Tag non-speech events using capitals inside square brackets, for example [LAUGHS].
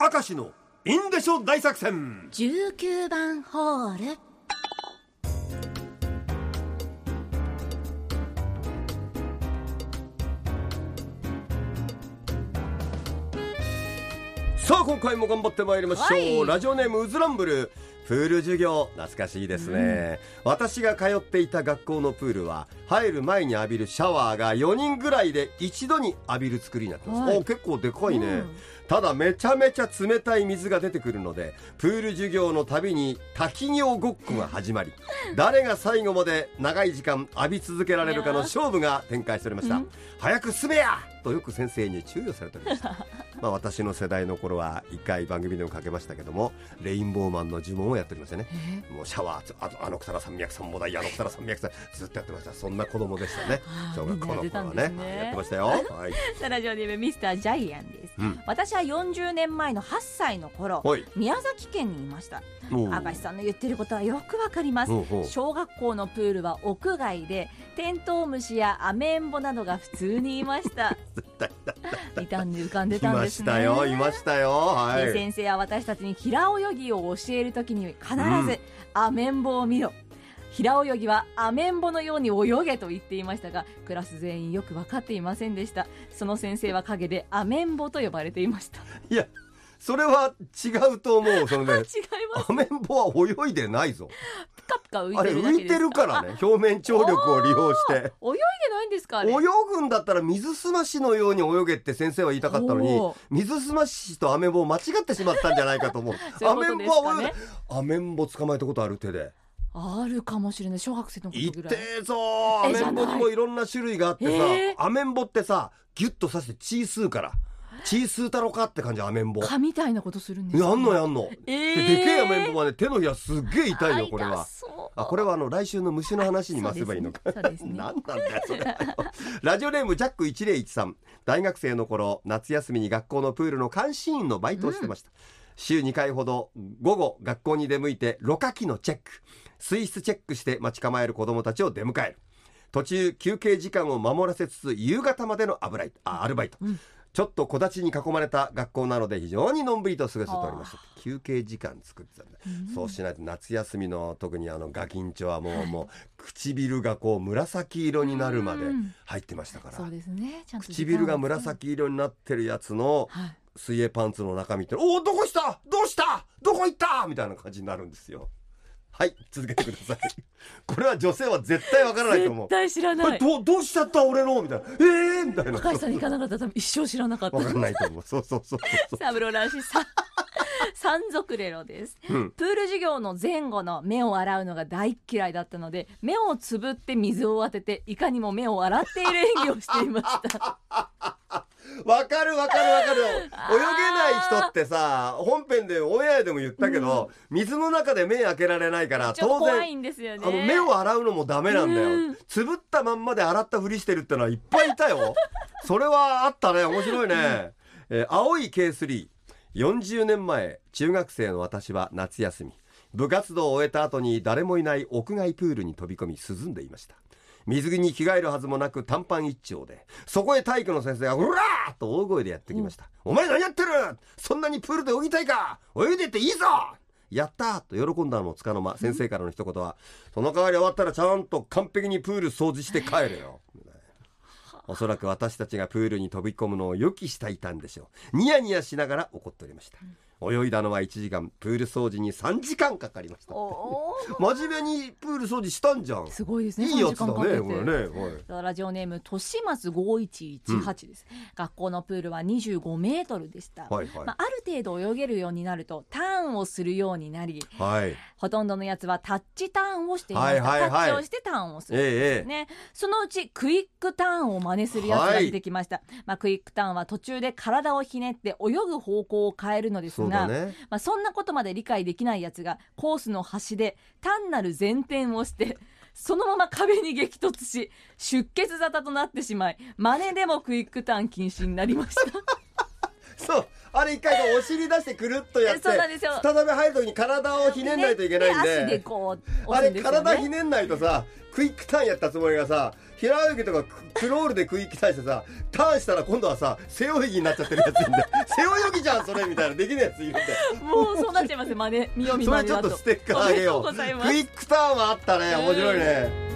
明石のインデショ大作戦。19番ホール。さあ今回も頑張ってまいりましょう、はい。ラジオネームウズランブルプール授業懐かしいですね、私が通っていた学校のプールは入る前に浴びるシャワーが4人ぐらいで一度に浴びる作りになってます、はい。お結構でかいね、うん。ただめちゃめちゃ冷たい水が出てくるのでプール授業のたびに滝行ごっこが始まり誰が最後まで長い時間浴び続けられるかの勝負が展開しておりました、うん。早く進めやとよく先生に注意をされておりました。[LAUGHS] まあ私の世代の頃は一回番組でもかけましたけどもレインボーマンの呪文をやっておりましたね。もうシャワーあとあのくたら山脈三母大あのくたら山脈三ずっとやってました。そんな子供でしたね。小学校の頃はね。ね。はいやってましたよ、はい。ラジオネームミスタージャイアンです、うん。私は40年前の8歳の頃はい。宮崎県にいました。明石さんの言ってることはよくわかります。小学校のプールは屋外でテントウムシやアメンボなどが普通にいました [LAUGHS] いたんで浮かんでいまたんですね。したよいましたよ。はい。で先生は私たちに平泳ぎを教えるときに必うん。ずアメンボを見ろ、平泳ぎはアメンボのように泳げと言っていましたがクラス全員よく分かっていませんでした。その先生は陰でアメンボと呼ばれていました。いやそれは違うと思う。そのね [LAUGHS] 違います。アメンボは泳いでないぞ。ピカピカ浮いあれてるだけです。浮いてるからね表面張力を利用して。あ泳いでないんですかあれ。泳ぐんだったら水すましのように泳げって先生は言いたかったのに水すましとアメンボを間違ってしまったんじゃないかと思うそういうアメンボは泳いアメンボ捕まえたことある手で。あるかもしれない。小学生のい時ぐらいってえぞアメンボにもいろんな種類があってさ、えー。アメンボってさギュッとさしてチースーからチースー太郎かって感じアメンボ。蚊みたいなことするんですやんのやんの、えー。ででけえアメンボはね手のひらすっげえ痛いよこれは。あこれはあの来週の虫の話に回せばいいのか。ね何なんだよそれ。ラジオネームジャック1013大学生の頃夏休みに学校のプールの監視員のバイトをしてました。週2回ほど午後学校に出向いてろ過器のチェック。水質チェックして待ち構える子どもたちを出迎える。途中休憩時間を守らせつつ夕方までのアブライあアルバイト、うんちょっと木立に囲まれた学校なので非常にのんびりと過ごせておりました休憩時間作ってたんだ、そうしないと夏休みの特にあのガキンチョはもうもう唇がこう紫色になるまでうん。入ってましたから、唇が紫色になってるやつのはい。水泳パンツの中身って「おおどこした？どうした？どこ行った!」みたいな感じになるんですよはい続けてください。[LAUGHS] これは女性は絶対わからないと思う。絶対知らこない。れどうどうしちゃった俺の？みたいな。ええー、みたいな。若いさんに行かなかったら多分一生知らなかった。わかんないと思う。そうそうそうそう。[LAUGHS] サブローラシさん。[LAUGHS] 山賊レロです。うん。プール授業の前後の目を洗うのが大っ嫌いだったので目をつぶって水を当てていかにも目を洗っている演技をしていましたわかるわかるわかる。[LAUGHS] 泳げない人ってさ本編でオンエアでも言ったけど、水の中で目開けられないから当然あの目を洗うのもダメなんだよ、うん。つぶったまんまで洗ったふりしてるってのはいっぱいいたよ。[LAUGHS] それはあったね。面白いね、えー青い K340 年前中学生の私は夏休み。部活動を終えた後に誰もいない屋外プールに飛び込み涼んでいました水着に着替えるはずもなく短パン一丁でそこへ体育の先生が「うらー!」と大声でやってきました「お前何やってる？そんなにプールで泳ぎたいか？泳いでっていいぞ!」やったーと喜んだのもつかの間先生からの一言は「その代わり終わったらちゃんと完璧にプール掃除して帰れよ」おそらく私たちがプールに飛び込むのを予期していたんでしょう。ニヤニヤしながら怒っておりました、泳いだのは1時間プール掃除に3時間かかりました。お [LAUGHS] 真面目にプール掃除したんじゃん。ーすごいですね。いいやつだ3時間かけて。ねこれね、はい。ラジオネームとします5118です、学校のプールは25メートルでした、はいはい。まあ、ある程度泳げるようになるとターンをするようになりはい。ほとんどのやつはタッチターンをしていました、はいはいはい。タッチをしてターンをする、ええええ。ね、そのうちクイックターンを真似するやつが出てきました、まあ、クイックターンは途中で体をひねって泳ぐ方向を変えるのですが、そうだね。まあ、そんなことまで理解できないやつがコースの端で単なる前転をして [LAUGHS] そのまま壁に激突し出血沙汰となってしまい真似でもクイックターン禁止になりました。そう。あれ一回こうお尻出してくるっとやってそうなんですよ。再び入る時に体をひねんないといけないんで。足でこうあれ体ひねんないとさクイックターンやったつもりがさ平泳ぎとかククロールでクイックターンしてさターンしたら今度はさ背泳ぎになっちゃってるやついるんで [LAUGHS] 背泳ぎじゃんそれみたいな。できるやついるんでもうそうなっちゃいますよ真似見よう見そまねだとれちょっとステッカーあげよう。クイックターンはあったね。面白いね